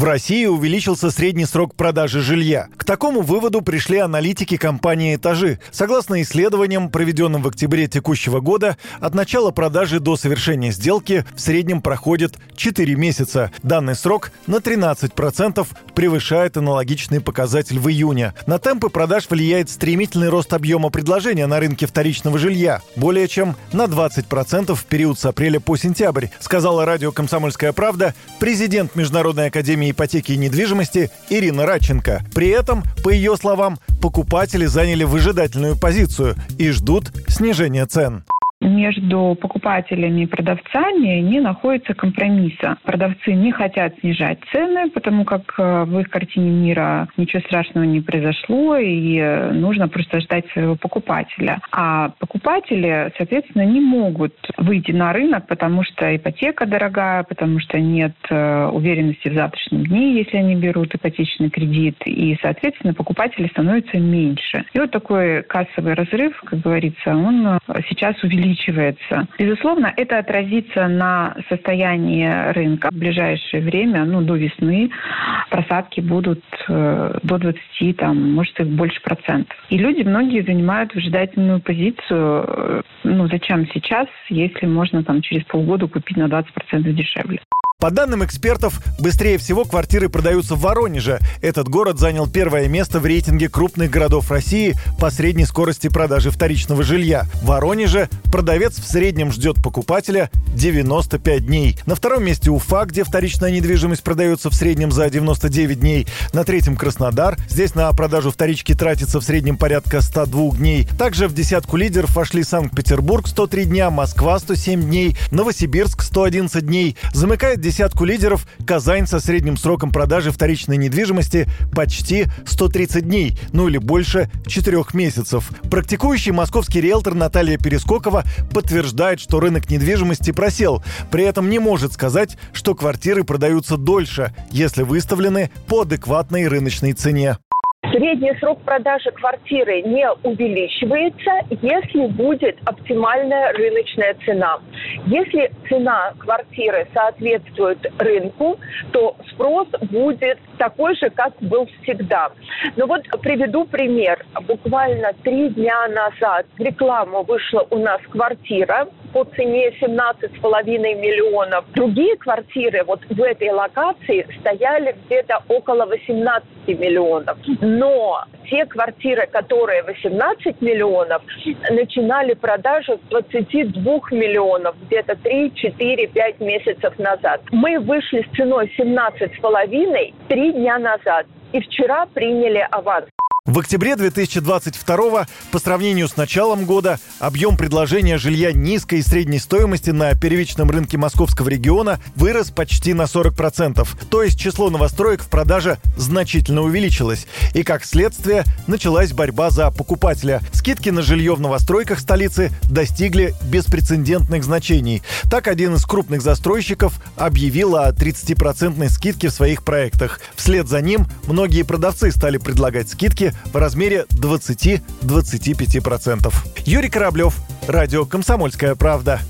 В России увеличился средний срок продажи жилья. К такому выводу пришли аналитики компании «Этажи». Согласно исследованиям, проведенным в октябре текущего года, от начала продажи до совершения сделки в среднем проходит 4 месяца. Данный срок на 13% превышает аналогичный показатель в июне. На темпы продаж влияет стремительный рост объема предложения на рынке вторичного жилья. Более чем на 20% в период с апреля по сентябрь, сказала радио «Комсомольская правда» президент Международной академии ипотеки и недвижимости Ирина Радченко. При этом, по ее словам, покупатели заняли выжидательную позицию и ждут снижения цен между покупателями и продавцами не находится компромисса. Продавцы не хотят снижать цены, потому как э, в их картине мира ничего страшного не произошло, и э, нужно просто ждать своего покупателя. А покупатели, соответственно, не могут выйти на рынок, потому что ипотека дорогая, потому что нет э, уверенности в завтрашнем дне, если они берут ипотечный кредит, и, соответственно, покупателей становится меньше. И вот такой кассовый разрыв, как говорится, он сейчас увеличивается увеличивается. Безусловно, это отразится на состоянии рынка в ближайшее время, ну, до весны. Просадки будут э, до 20, там, может, их больше процентов. И люди многие занимают выжидательную позицию. Э, ну, зачем сейчас, если можно там через полгода купить на 20% дешевле? По данным экспертов, быстрее всего квартиры продаются в Воронеже. Этот город занял первое место в рейтинге крупных городов России по средней скорости продажи вторичного жилья. В Воронеже продавец в среднем ждет покупателя 95 дней. На втором месте Уфа, где вторичная недвижимость продается в среднем за 99 дней. На третьем Краснодар. Здесь на продажу вторички тратится в среднем порядка 102 дней. Также в десятку лидеров вошли Санкт-Петербург 103 дня, Москва 107 дней, Новосибирск 111 дней. Замыкает десятку лидеров Казань со средним сроком продажи вторичной недвижимости почти 130 дней, ну или больше 4 месяцев. Практикующий московский риэлтор Наталья Перескокова подтверждает, что рынок недвижимости просел. При этом не может сказать, что квартиры продаются дольше, если выставлены по адекватной рыночной цене. Средний срок продажи квартиры не увеличивается, если будет оптимальная рыночная цена. Если цена квартиры соответствует рынку, то спрос будет такой же, как был всегда. Но вот приведу пример. Буквально три дня назад в рекламу вышла у нас квартира по цене 17,5 миллионов. Другие квартиры вот в этой локации стояли где-то около 18 миллионов. Но те квартиры, которые 18 миллионов, начинали продажу с 22 миллионов где-то 3, 4, 5 месяцев назад. Мы вышли с ценой 17,5 три дня назад. И вчера приняли аванс. В октябре 2022 по сравнению с началом года объем предложения жилья низкой и средней стоимости на первичном рынке московского региона вырос почти на 40%. То есть число новостроек в продаже значительно увеличилось. И как следствие началась борьба за покупателя. Скидки на жилье в новостройках столицы достигли беспрецедентных значений. Так один из крупных застройщиков объявил о 30% скидке в своих проектах. Вслед за ним многие продавцы стали предлагать скидки в размере 20-25%. Юрий Кораблев, Радио «Комсомольская правда».